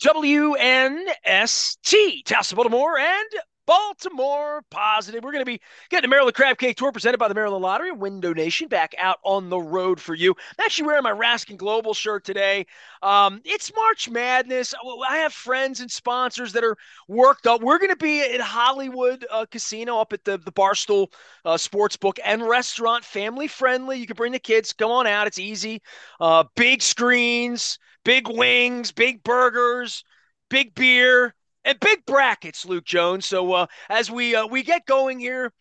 WNST, Towson, Baltimore, and Baltimore Positive. We're going to be getting the Maryland Crab Cake Tour presented by the Maryland Lottery Window Nation back out on the road for you. I'm actually wearing my Raskin Global shirt today. Um, it's March Madness. I have friends and sponsors that are worked up. We're going to be at Hollywood uh, Casino up at the, the Barstool uh, Sportsbook and Restaurant, family friendly. You can bring the kids. Come on out. It's easy. Uh, big screens, big wings, big burgers, big beer and big brackets, Luke Jones. So uh, as we uh, we get going here,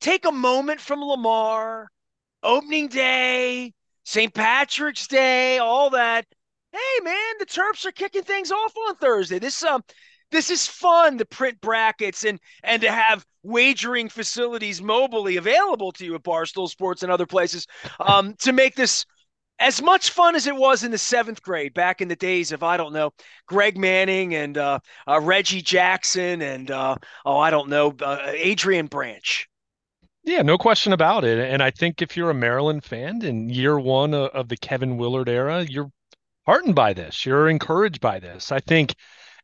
take a moment from Lamar, opening day, St. Patrick's Day, all that. Hey man, the Terps are kicking things off on Thursday. This um this is fun to print brackets and and to have wagering facilities mobily available to you at Barstool Sports and other places um, to make this as much fun as it was in the seventh grade back in the days of I don't know Greg Manning and uh, uh, Reggie Jackson and uh, oh I don't know uh, Adrian Branch. Yeah, no question about it. And I think if you're a Maryland fan in year one of the Kevin Willard era, you're heartened by this. You're encouraged by this. I think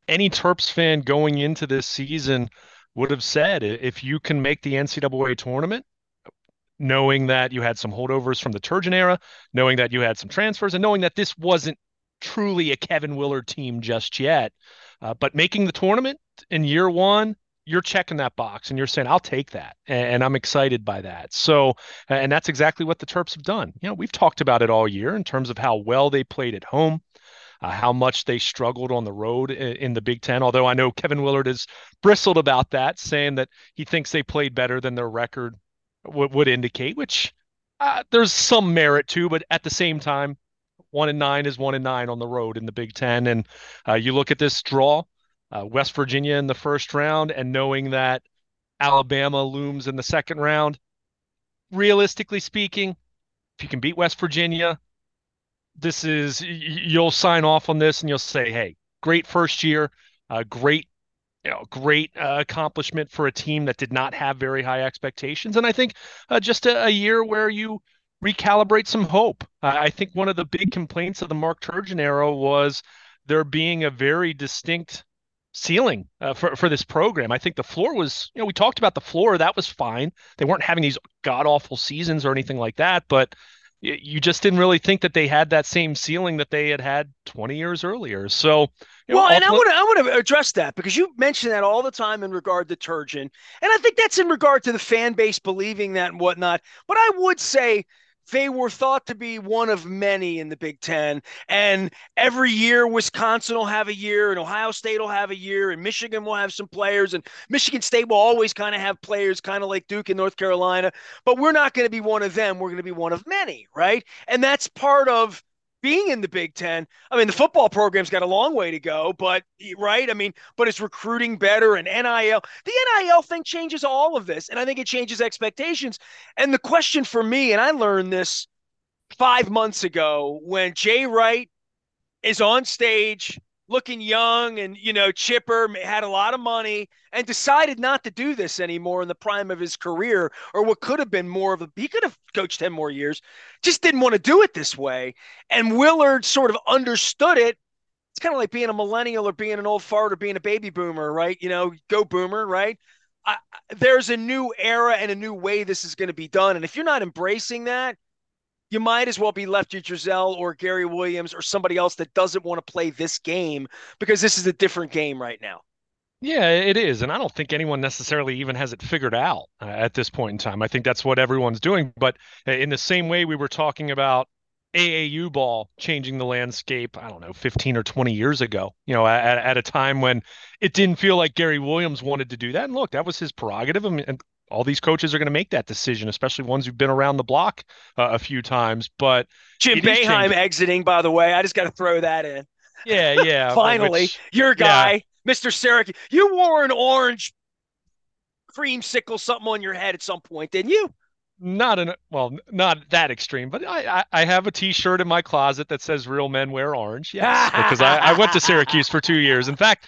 any Terps fan going into this season would have said if you can make the NCAA tournament, knowing that you had some holdovers from the Turgeon era, knowing that you had some transfers, and knowing that this wasn't truly a Kevin Willard team just yet. Uh, but making the tournament in year one, you're checking that box and you're saying, I'll take that. And, and, I'm excited by that. So, and that's exactly what the Terps have done. You know, we've talked about it all year in terms of how well they played at home. Uh, how much they struggled on the road in, in the Big Ten. Although I know Kevin Willard has bristled about that, saying that he thinks they played better than their record would, would indicate, which uh, there's some merit to, but at the same time, one and nine is one and nine on the road in the Big Ten. And uh, you look at this draw, uh, West Virginia in the first round, and knowing that Alabama looms in the second round, realistically speaking, if you can beat West Virginia, this is you'll sign off on this and you'll say, hey, great first year, uh, great you know, great uh, accomplishment for a team that did not have very high expectations. And I think uh, just a, a, year where you recalibrate some hope. Uh, I think one of the big complaints of the Mark Turgeon era was there being a very distinct ceiling uh, for, for this program. I think the floor was, you know, we talked about the floor. That was fine. They weren't having these god awful seasons or anything like that. But you just didn't really think that they had that same ceiling that they had had 20 years earlier. So, you know, well, and I want to I want to address that because you mention that all the time in regard to Turgeon, and I think that's in regard to the fan base believing that and whatnot. But I would say they were thought to be one of many in the Big Ten. And every year, Wisconsin will have a year, and Ohio State will have a year, and Michigan will have some players, and Michigan State will always kind of have players, kind of like Duke and North Carolina. But we're not going to be one of them. We're going to be one of many, right? And that's part of being in the Big Ten. I mean, the football program's got a long way to go, but right? I mean, but it's recruiting better and NIL. The NIL thing changes all of this, and I think it changes expectations. And the question for me, and I learned this five months ago when Jay Wright is on stage looking young and you know chipper had a lot of money and decided not to do this anymore in the prime of his career or what could have been more of a he could have coached 10 more years just didn't want to do it this way. And willard sort of understood it. It's kind of like being a millennial or being an old fart or being a baby boomer right? You know go boomer right? I, there's a new era and a new way this is going to be done. And if you're not embracing that you might as well be Lefty Driesell or Gary Williams or somebody else that doesn't want to play this game because this is a different game right now. Yeah, it is. And I don't think anyone necessarily even has it figured out uh, at this point in time. I think that's what everyone's doing. But uh, in the same way we were talking about AAU ball changing the landscape, I don't know, 15 or 20 years ago, you know, at, at a time when it didn't feel like Gary Williams wanted to do that. And look, that was his prerogative. I mean, and all these coaches are going to make that decision, especially ones who've been around the block uh, a few times. But Jim Boeheim exiting, by the way, I just got to throw that in. Yeah, yeah. Finally, which, your guy, yeah. Mr. Syracuse. You wore an orange creamsicle something on your head at some point, didn't you? Not an well, not that extreme, but I, I, I have a T-shirt in my closet that says "Real Men Wear Orange." Yes, because I, I went to Syracuse for two years. In fact,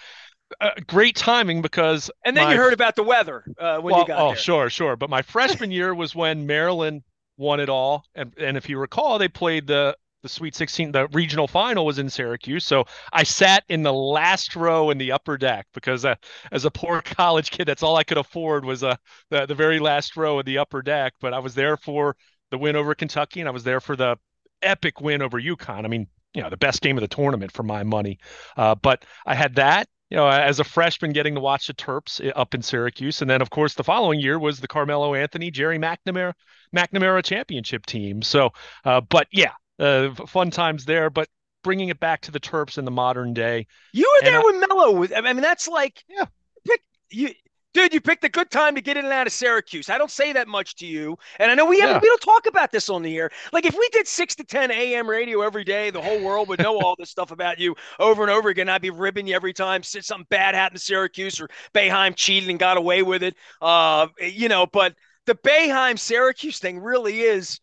uh, great timing because and then my, you heard about the weather uh, when well, you got oh there. Oh, sure sure but my freshman year was when Maryland won it all and and if you recall they played the the Sweet 16, the regional final was in Syracuse. So I sat in the last row in the upper deck because uh, as a poor college kid, that's all I could afford was uh, the, the very last row in the upper deck. But I was there for the win over Kentucky and I was there for the epic win over UConn. I mean, you know, the best game of the tournament for my money. Uh, but I had that you know, as a freshman getting to watch the Terps eh, up in Syracuse. And then, of course, the following year was the Carmelo Anthony, Gerry McNamara, McNamara championship team. So, uh, but yeah, uh, fun times there. But bringing it back to the Terps in the modern day. You were there I, with Melo. I mean, that's like, yeah, pick, you, Dude, you picked a good time to get in and out of Syracuse. I don't say that much to you, and I know we yeah. we don't talk about this on the air. Like if we did six to ten a.m. radio every day, the whole world would know all this stuff about you over and over again. I'd be ribbing you every time something bad happened to Syracuse or Boeheim cheated and got away with it. Uh, you know, but the Boeheim Syracuse thing really is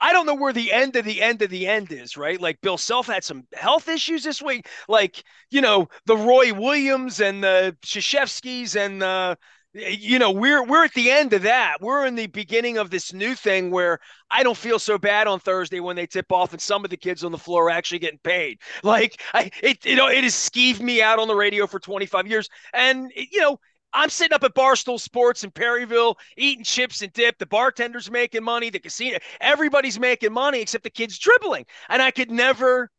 I don't know where the end of the end of the end is, right? Like Bill Self had some health issues this week. Like, you know, the Roy Williams and the Krzyzewskis and the you know, we're we're at the end of that. We're in the beginning of this new thing where I don't feel so bad on Thursday when they tip off and some of the kids on the floor are actually getting paid. Like I it you know, it has skeeved me out on the radio for 25 years. And you know, I'm sitting up at Barstool Sports in Perryville eating chips and dip. The bartender's making money. The casino, everybody's making money except the kids dribbling. And I could never,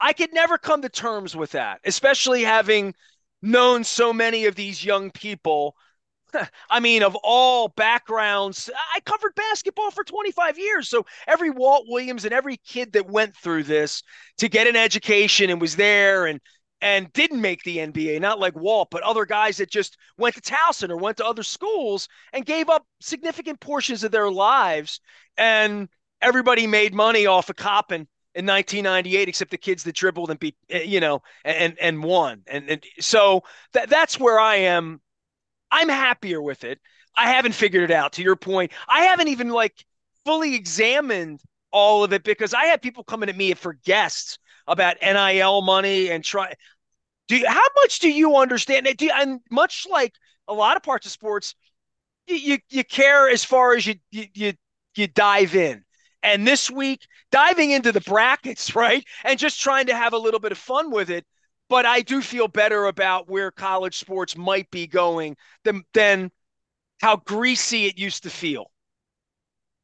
I could never come to terms with that, especially having known so many of these young people. I mean, of all backgrounds, I covered basketball for 25 years. So every Walt Williams and every kid that went through this to get an education and was there and and didn't make the NBA, not like Walt, but other guys that just went to Towson or went to other schools and gave up significant portions of their lives. And everybody made money off of Coppin in 1998, except the kids that dribbled and beat, eh, you know, and and won. And, and so that that's where I am. I'm happier with it. I haven't figured it out. To your point, I haven't even like fully examined all of it because I had people coming at me for guests about NIL money and try. Do you, how much do you understand it? Do you, and much like a lot of parts of sports, you, you, you care as far as you, you you you dive in. And this week, diving into the brackets, right, and just trying to have a little bit of fun with it. But I do feel better about where college sports might be going than than how greasy it used to feel.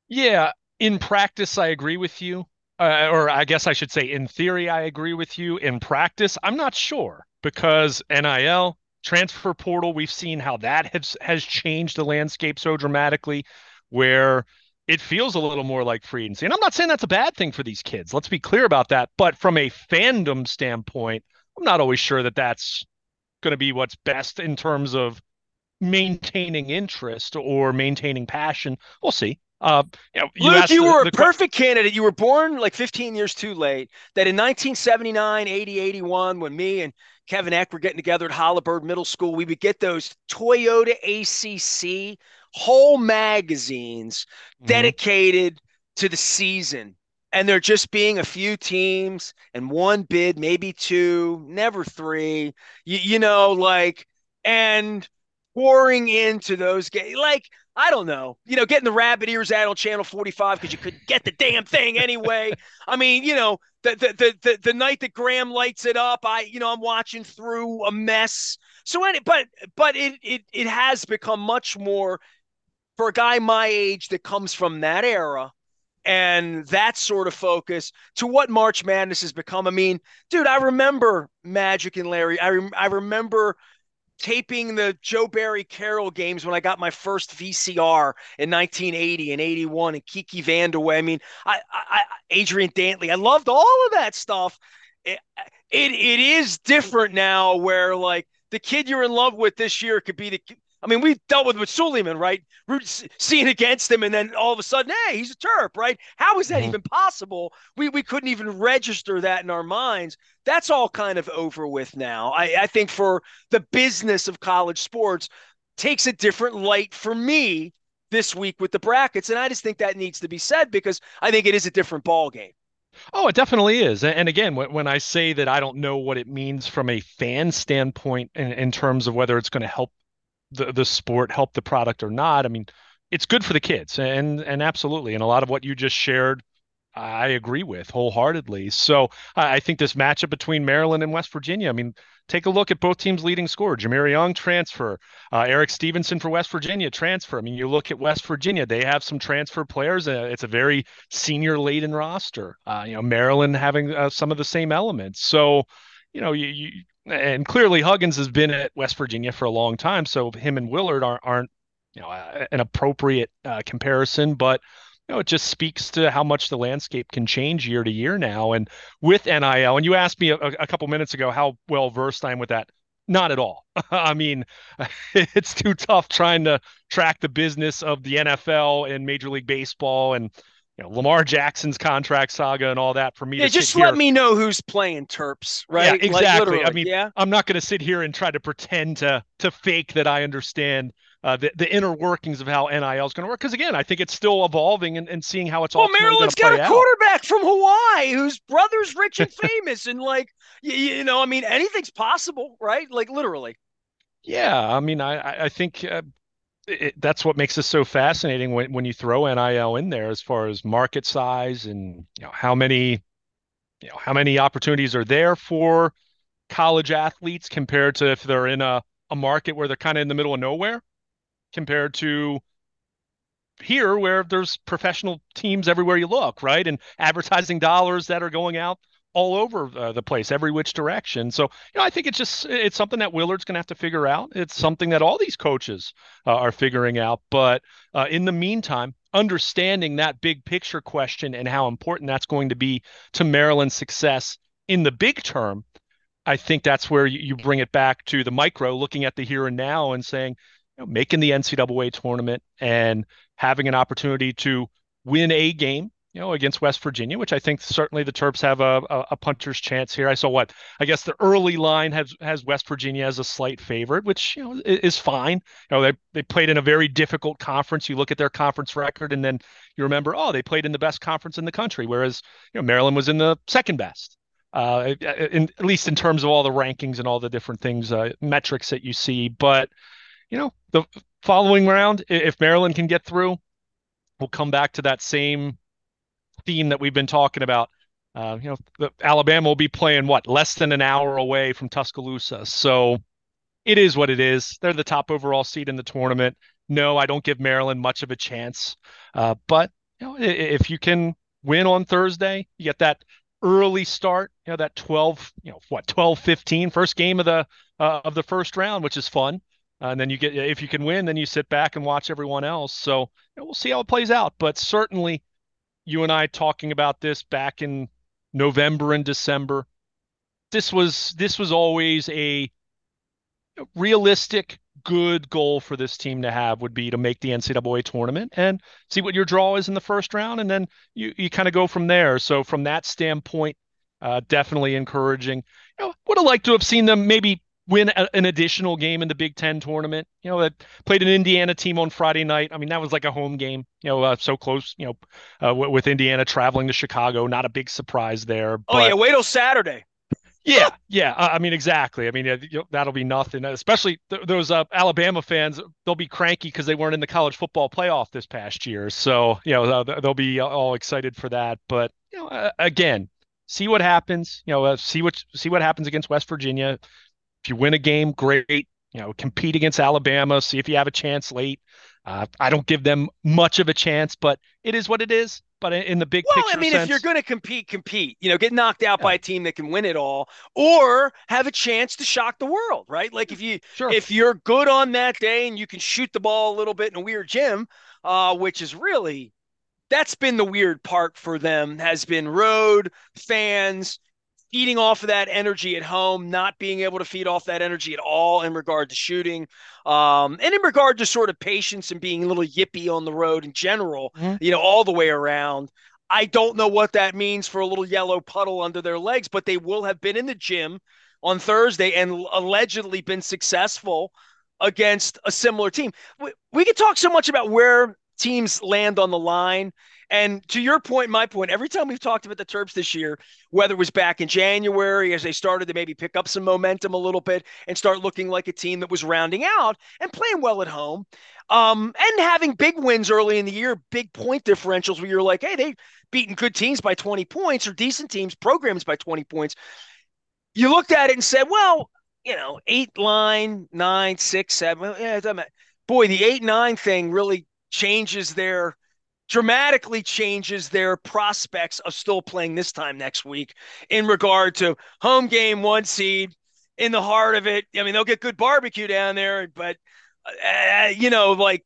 Yeah, in practice, I agree with you uh, or I guess I should say, in theory, I agree with you. In practice, I'm not sure because NIL transfer portal, we've seen how that has has changed the landscape so dramatically, where it feels a little more like free agency. And I'm not saying that's a bad thing for these kids. Let's be clear about that. But from a fandom standpoint, I'm not always sure that that's going to be what's best in terms of maintaining interest or maintaining passion. We'll see. Uh, you, know, you Luke, you the, were the, a perfect candidate. You were born like 15 years too late. That in 1979, 80, 81, when me and Kevin Eck were getting together at Holabird Middle School, we would get those Toyota ACC whole magazines mm-hmm. dedicated to the season. And there just being a few teams and one bid, maybe two, never three. You, you know, like, and pouring into those games. Like, I don't know, you know, getting the rabbit ears out on channel 45 because you couldn't get the damn thing anyway. I mean, you know, the, the, the, the, the night that Graham lights it up, I, you know, I'm watching through a mess. So, any, but, but it, it, it has become much more for a guy my age that comes from that era and that sort of focus to what March Madness has become. I mean, dude, I remember Magic and Larry. I, rem- I remember taping the Joe Barry Carroll games when I got my first VCR in 1980 and 81 and Kiki Vandeweghe. I mean, I, I, Adrian Dantley. I loved all of that stuff. It, it, it is different now where like the kid you're in love with this year could be the I mean, we've dealt with with Suleiman, right? Seeing against him, and then all of a sudden, hey, he's a Terp, right? How is that mm-hmm. even possible? We we couldn't even register that in our minds. That's all kind of over with now. I, I think for the business of college sports, takes a different light for me this week with the brackets, and I just think that needs to be said because I think it is a different ball game. Oh, it definitely is. And again, when I say that I don't know what it means from a fan standpoint in, in terms of whether it's going to help the the sport help the product or not. I mean, it's good for the kids, and and absolutely, and a lot of what you just shared I agree with wholeheartedly. So I think this matchup between Maryland and West Virginia, I mean, take a look at both teams' leading scorer. Jahmir Young transfer, uh, Erik Stevenson for West Virginia transfer. I mean, you look at West Virginia; they have some transfer players. Uh, it's a very senior laden roster. Uh, you know, Maryland having uh, some of the same elements. So, you know, you, you, and clearly Huggins has been at West Virginia for a long time. So him and Willard aren't, aren't you know, an appropriate uh, comparison, but you know, it just speaks to how much the landscape can change year to year now. And with NIL, and you asked me a, a couple minutes ago how well versed I am with that. Not at all. I mean, it's too tough trying to track the business of the NFL and Major League Baseball and you know, Lamar Jackson's contract saga and all that for me. Yeah, just let here. me know who's playing Terps, right? Yeah, exactly. Like, I mean, yeah? I'm not going to sit here and try to pretend to to fake that I understand uh, the, the inner workings of how NIL is going to work. Because again, I think it's still evolving and, and seeing how it's all. Well, Maryland's got a out. quarterback from Hawaii whose brother's rich and famous, and like you, you, know, I mean, anything's possible, right? Like literally. Yeah, I mean, I I think. Uh, it, that's what makes this so fascinating when, when you throw NIL in there as far as market size and you know how many you know how many opportunities are there for college athletes compared to if they're in a, a market where they're kind of in the middle of nowhere compared to here where there's professional teams everywhere you look, right? And advertising dollars that are going out all over uh, the place, every which direction. So, you know, I think it's just it's something that Willard's going to have to figure out. It's something that all these coaches uh, are figuring out. But uh, in the meantime, understanding that big picture question and how important that's going to be to Maryland's success in the big term, I think that's where you, you bring it back to the micro, looking at the here and now and saying, you know, making the NCAA tournament and having an opportunity to win a game, you know, against West Virginia, which I think certainly the Terps have a, a, a, puncher's chance here. I saw what I guess the early line has has West Virginia as a slight favorite, which you know is fine. You know, they they played in a very difficult conference. You look at their conference record, and then you remember, oh, they played in the best conference in the country, whereas you know Maryland was in the second best. Uh, in, at least in terms of all the rankings and all the different things, uh, metrics that you see. But you know, the following round, if Maryland can get through, we'll come back to that same theme that we've been talking about. Uh, you know, Alabama will be playing what less than an hour away from Tuscaloosa, so it is what it is. They're the top overall seed in the tournament. No, I don't give Maryland much of a chance, uh, but you know, if you can win on Thursday, you get that early start. You know, that 12, you know, what 12, 15, first game of the uh, of the first round, which is fun. Uh, and then you get if you can win, then you sit back and watch everyone else. So you know, we'll see how it plays out. But certainly, you and I talking about this back in November and December. This was this was always a realistic, good goal for this team to have would be to make the NCAA tournament and see what your draw is in the first round, and then you you kind of go from there. So from that standpoint, uh, definitely encouraging. You know, would have liked to have seen them maybe win a, an additional game in the Big Ten tournament. You know, that played an Indiana team on Friday night. I mean, that was like a home game. You know, uh, so close. You know, uh, w- with Indiana traveling to Chicago, not a big surprise there. But, oh yeah, wait till Saturday. Yeah, yeah. I mean, exactly. I mean, you know, that'll be nothing. Especially th- those uh, Alabama fans, they'll be cranky because they weren't in the college football playoff this past year. So you know, they'll be all excited for that. But you know, again, see what happens. You know, uh, see what see what happens against West Virginia. If you win a game, great. You know, compete against Alabama, see if you have a chance late. Uh, I don't give them much of a chance, but it is what it is. But in the big well, picture, I mean, sense, if you're going to compete, compete. You know, get knocked out yeah. by a team that can win it all, or have a chance to shock the world, right? Like if you sure. if you're good on that day and you can shoot the ball a little bit in a weird gym, uh, which is really that's been the weird part for them has been road fans feeding off of that energy at home, not being able to feed off that energy at all in regard to shooting, um, and in regard to sort of patience and being a little yippy on the road in general, mm-hmm. you know, all the way around. I don't know what that means for a little yellow puddle under their legs, but they will have been in the gym on Thursday and allegedly been successful against a similar team. We, we could talk so much about where teams land on the line And to your point, my point, every time we've talked about the Terps this year, whether it was back in January as they started to maybe pick up some momentum a little bit and start looking like a team that was rounding out and playing well at home, um, and having big wins early in the year, big point differentials where you're like, hey, they've beaten good teams by 20 points or decent teams, programs by 20 points. You looked at it and said, well, you know, eight line, nine, six, seven. Yeah, it doesn't matter. Boy, the eight nine thing really changes their dramatically changes their prospects of still playing this time next week in regard to home game one seed in the heart of it. I mean, they'll get good barbecue down there, but uh, you know, like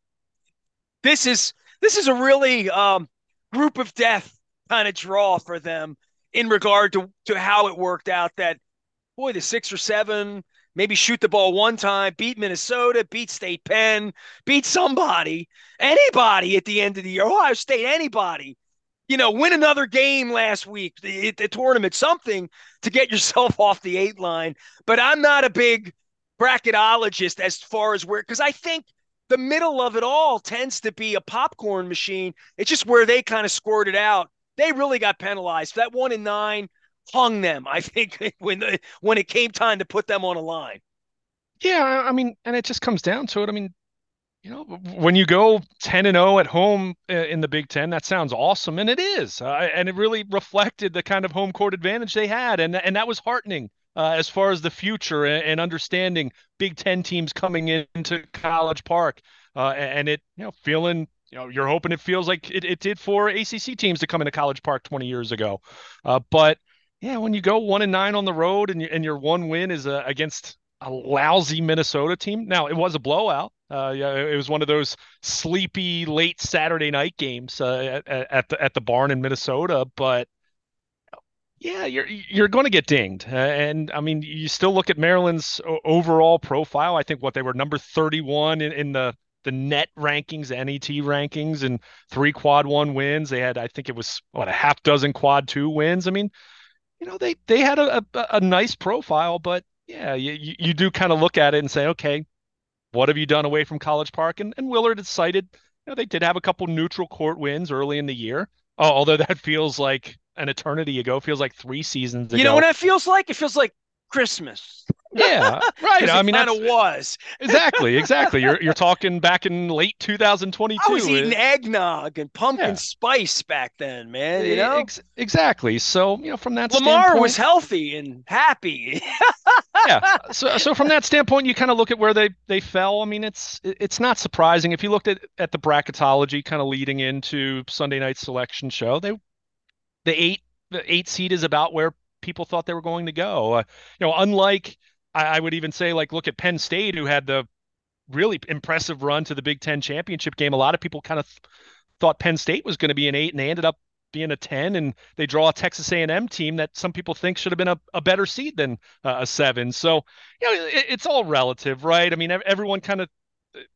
this is this is a really um, group of death kind of draw for them in regard to to how it worked out. That boy, the six or seven, maybe shoot the ball one time, beat Minnesota, beat State Penn, beat somebody, anybody at the end of the year, Ohio State, anybody. You know, win another game last week, the, the tournament, something to get yourself off the eight line. But I'm not a big bracketologist as far as where, because I think the middle of it all tends to be a popcorn machine. It's just where they kind of squirted out. They really got penalized. That one in nine hung them. I think when the, when it came time to put them on a line. Yeah, I mean, and it just comes down to it. I mean, you know, when you go 10 and 0 at home uh, in the Big 10, that sounds awesome and it is. Uh, and it really reflected the kind of home court advantage they had and and that was heartening uh, as far as the future and, and, understanding Big Ten teams coming into College Park, uh, and it you know feeling you know you're hoping it feels like it, it did for ACC teams to come into College Park 20 years ago, uh, but yeah, when you go one and nine on the road and you, and your one win is uh, against a lousy Minnesota team. Now it was a blowout. Uh, yeah, it was one of those sleepy late Saturday night games uh, at, at the at the barn in Minnesota, but yeah, you're you're going to get dinged, uh, and I mean, you still look at Maryland's overall profile. I think what they were number 31 in, in the the net rankings, NET rankings, and three quad one wins. They had, I think it was what a half dozen quad two wins. I mean, you know, they they had a a, a nice profile, but yeah, you you do kind of look at it and say, okay, what have you done away from College Park? And and Willard decided, you know, they did have a couple neutral court wins early in the year, oh, although that feels like an eternity ago. Feels like three seasons ago. You know what it feels like? It feels like Christmas. Yeah, right. I mean, kind of was exactly, exactly. You're you're talking back in late 2022. I was eating eggnog and pumpkin yeah. spice back then, man. You know, Ex- exactly. So you know, from that Lamar was healthy and happy. yeah. So so from that standpoint, you kind of look at where they they fell. I mean, it's it's not surprising if you looked at at the bracketology, kind of leading into Sunday night selection show. They the eight the eight seed is about where people thought they were going to go. Uh, you know, unlike I, I would even say like look at Penn State who had the really impressive run to the Big Ten championship game. A lot of people kind of thought Penn State was going to be an eight, and they ended up being a 10 and they draw a texas a&m team that some people think should have been a, a better seed than uh, a seven so you know it, it's all relative right i mean everyone kind of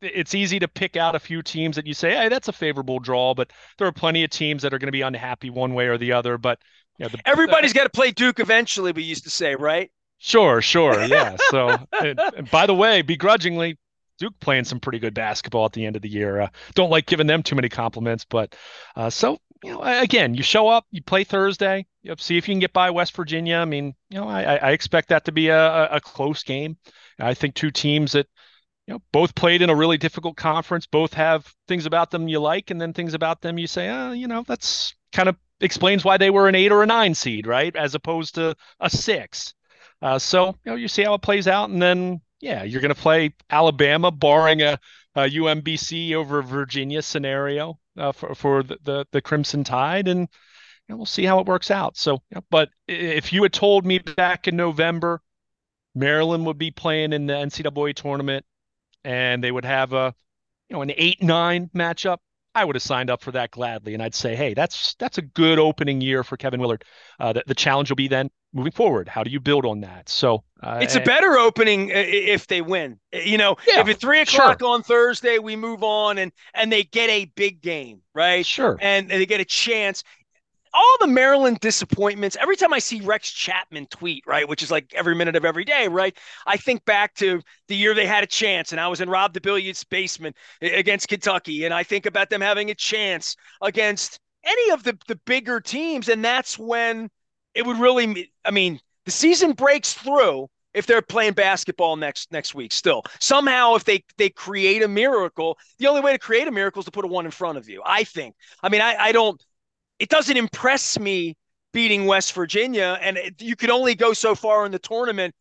it's easy to pick out a few teams that you say, hey, that's a favorable draw, but there are plenty of teams that are going to be unhappy one way or the other. But yeah, the, everybody's got to play Duke eventually. We used to say, right? Sure, sure, yeah. So, and, and by the way, begrudgingly, Duke playing some pretty good basketball at the end of the year. Uh, don't like giving them too many compliments, but uh, so you know, again, you show up, you play Thursday, you see if you can get by West Virginia. I mean, you know, I, I expect that to be a, a close game. I think two teams that you know, both played in a really difficult conference. Both have things about them you like, and then things about them you say, oh, you know, that's kind of explains why they were an eight or a nine seed, right, as opposed to a six. Uh, so you know, you see how it plays out, and then yeah, you're going to play Alabama, barring a, a UMBC over Virginia scenario uh, for for the, the, the Crimson Tide, and you know, we'll see how it works out. So, but if you had told me back in November, Maryland would be playing in the NCAA tournament and they would have a you know an eight nine matchup, I would have signed up for that gladly, and I'd say, hey, that's that's a good opening year for Kevin Willard. Uh, the, the challenge will be then moving forward. How do you build on that? So uh, it's a better opening if they win. You know, yeah, if at three o'clock sure. on Thursday we move on and and they get a big game, right? Sure, and they get a chance all the Maryland disappointments, every time I see Rex Chapman tweet, right, which is like every minute of every day, right, I think back to the year they had a chance and I was in Rob the DeBilliard's basement against Kentucky. And I think about them having a chance against any of the the bigger teams, and that's when it would really. I mean, the season breaks through if they're playing basketball next next week. Still, somehow, if they they create a miracle, the only way to create a miracle is to put a one in front of you. I think. I mean, I I don't. It doesn't impress me beating West Virginia, and it, you can only go so far in the tournament,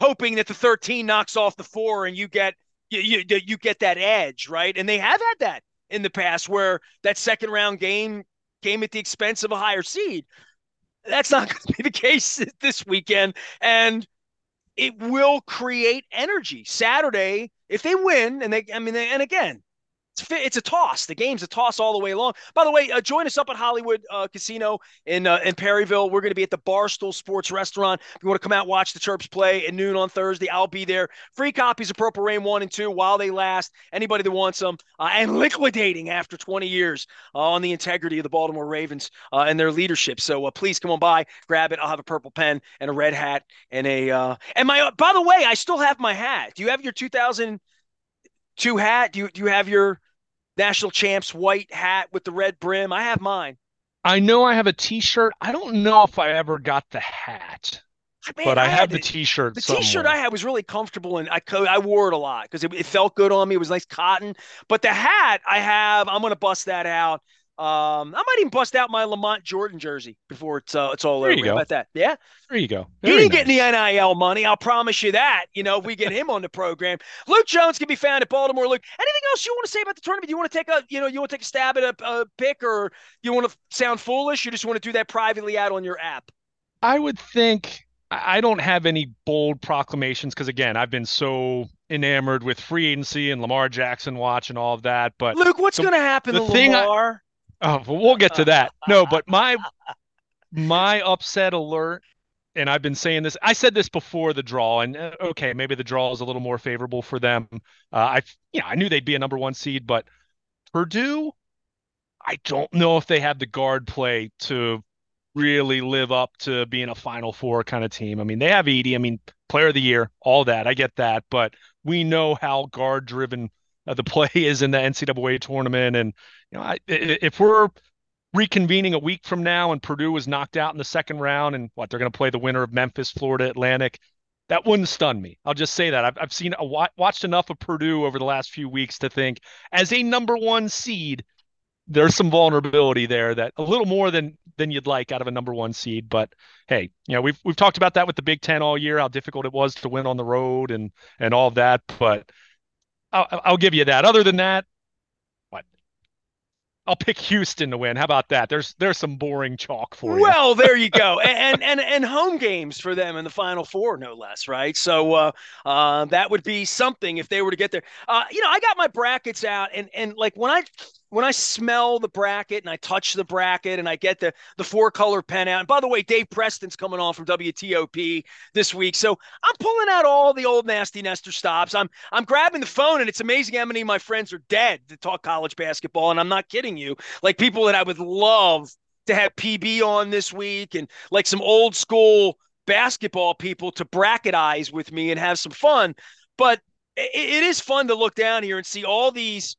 hoping that the 13 knocks off the four and you get you, you, you get that edge, right? And they have had that in the past, where that second round game came at the expense of a higher seed. That's not going to be the case this weekend, and it will create energy. Saturday, if they win, and they, I mean, they, and again, it's, it's a toss. The game's a toss all the way along. By the way, uh, join us up at Hollywood uh, Casino in uh, in Perryville. We're going to be at the Barstool Sports Restaurant. If you want to come out watch the Terps play at noon on Thursday, I'll be there. Free copies of Purple Rain one and two while they last. Anybody that wants them, uh, and liquidating after 20 years uh, on the integrity of the Baltimore Ravens uh, and their leadership. So please come on by, grab it. I'll have a purple pen and a red hat and a and my. by the way, I still have my hat. Do you have your 2000- two hat? Do you do you have your national champs white hat with the red brim? I have mine. I know I have a T-shirt. I don't know if I ever got the hat. But I, I have the T-shirt. The somewhere. T-shirt I had was really comfortable, and I I wore it a lot because it, it, felt good on me. It was nice cotton. But the hat I have, I'm gonna bust that out. Um, I might even bust out my Lamont Jordan jersey before it's uh, it's all there over. You go. about that? Yeah. There you go. Very he didn't nice. get any NIL money. I'll promise you that. You know, if we get him on the program, Luke Jones can be found at Baltimore. Luke, anything else you want to say about the tournament? You want to take a you know you want to take a stab at a, a pick, or you want to sound foolish? You just want to do that privately out on your app. I would think I don't have any bold proclamations because again, I've been so enamored with free agency and Lamar Jackson watch and all of that. But Luke, what's going to happen the to thing Lamar? Oh, well, we'll get to that. No, but my my upset alert, and I've been saying this. I said this before the draw, and uh, okay, maybe the draw is a little more favorable for them. Uh, I, you know, I knew they'd be a number one seed, but Purdue, I don't know if they have the guard play to really live up to being a Final Four kind of team. I mean, they have Edey. I mean, Player of the Year, all that. I get that, but we know how guard driven uh, the play is in the NCAA tournament. And you know, I, if we're reconvening a week from now and Purdue was knocked out in the second round, and what they're going to play the winner of Memphis, Florida Atlantic, that wouldn't stun me. I'll just say that I've I've seen a, watched enough of Purdue over the last few weeks to think as a number one seed. There's some vulnerability there that a little more than than you'd like out of a number one seed. But hey, you know we've we've talked about that with the Big Ten all year, how difficult it was to win on the road and and all of that. But I'll, I'll give you that. Other than that, what? I'll pick Houston to win. How about that? There's there's some boring chalk for you. Well, there you go. and and and home games for them in the Final Four, no less, right? So uh, uh, that would be something if they were to get there. Uh, you know, I got my brackets out, and and like when I when I smell the bracket and I touch the bracket and I get the the four color pen out. And by the way, Dave Preston's coming on from WTOP this week, so I'm pulling out all the old nasty Nestor stops. I'm I'm grabbing the phone, and it's amazing how many of my friends are dead to talk college basketball, and I'm not kidding you. Like people that I would love to have PB on this week, and like some old school basketball people to bracket eyes with me and have some fun. But it, it is fun to look down here and see all these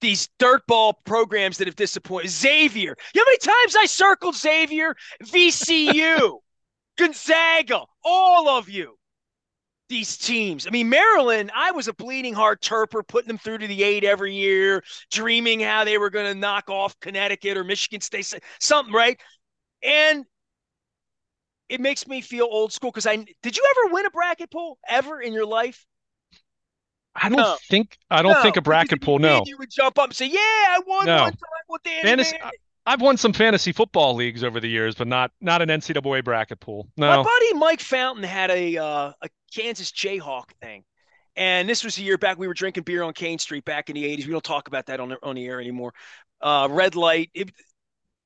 these dirtball programs that have disappointed. Xavier. You know how many times I circled Xavier? VCU, Gonzaga, all of you. These teams. I mean, Maryland, I was a bleeding heart terper, putting them through to the eight every year, dreaming how they were going to knock off Connecticut or Michigan State, something, right? And it makes me feel old school because I did you ever win a bracket pool ever in your life? I don't no. think I don't no. think a bracket pool. No, you would jump up and say, "Yeah, I won no. one time with Danny." Fantasy, I've won some fantasy football leagues over the years, but not not an NCAA bracket pool. No. My buddy Mike Fountain had a uh, a Kansas Jayhawk thing, and this was a year back. We were drinking beer on Kane Street back in the '80s. We don't talk about that on the, on the air anymore. Uh, red light. It,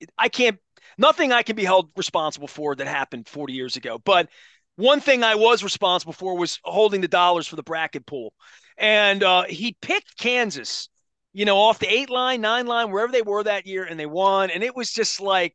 it, I can't. Nothing I can be held responsible for that happened 40 years ago, but one thing I was responsible for was holding the dollars for the bracket pool. And uh, he picked Kansas, you know, off the eight line, nine line, wherever they were that year, and they won. And it was just like,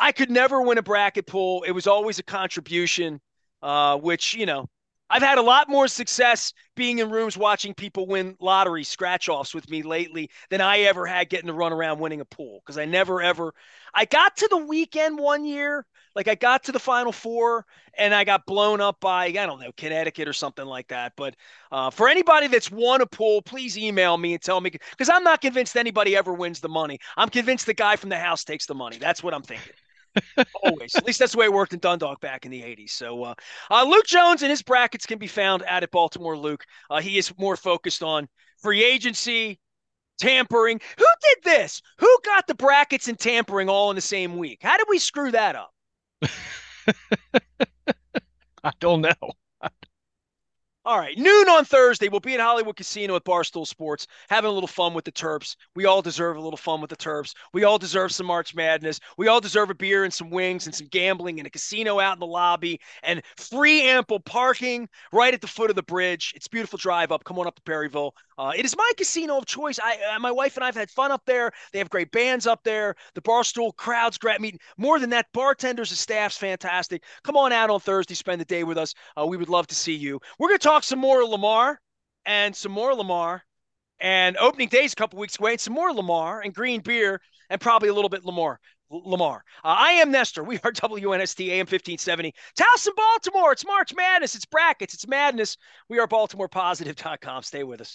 I could never win a bracket pool. It was always a contribution, uh, which, you know, I've had a lot more success being in rooms watching people win lottery scratch offs with me lately than I ever had getting to run around winning a pool because I never ever. I got to the weekend one year, like I got to the final four and I got blown up by, I don't know, Connecticut or something like that. But uh, for anybody that's won a pool, please email me and tell me because I'm not convinced anybody ever wins the money. I'm convinced the guy from the house takes the money. That's what I'm thinking. Always. At least that's the way it worked in Dundalk back in the 80s. So uh, uh, Luke Jones and his brackets can be found out at Baltimore Luke. Uh, he is more focused on free agency, tampering. Who did this? Who got the brackets and tampering all in the same week? How did we screw that up? I don't know. All right, noon on Thursday, we'll be at Hollywood Casino at Barstool Sports, having a little fun with the Terps. We all deserve a little fun with the Terps. We all deserve some March Madness. We all deserve a beer and some wings and some gambling and a casino out in the lobby and free ample parking right at the foot of the bridge. It's beautiful drive up. Come on up to Perryville. Uh, it is my casino of choice. I, uh, my wife and I have had fun up there. They have great bands up there. The Barstool crowd's great. I mean, more than that, bartenders and staff's fantastic. Come on out on Thursday, spend the day with us. Uh, we would love to see you. We're talk talk some more Lamar and some more Lamar and opening days a couple weeks away and some more Lamar and green beer and probably a little bit Lamar. Lamar. Uh, I am Nestor. We are WNST AM 1570. Towson, Baltimore. It's March Madness. It's brackets. It's madness. We are BaltimorePositive.com. Stay with us.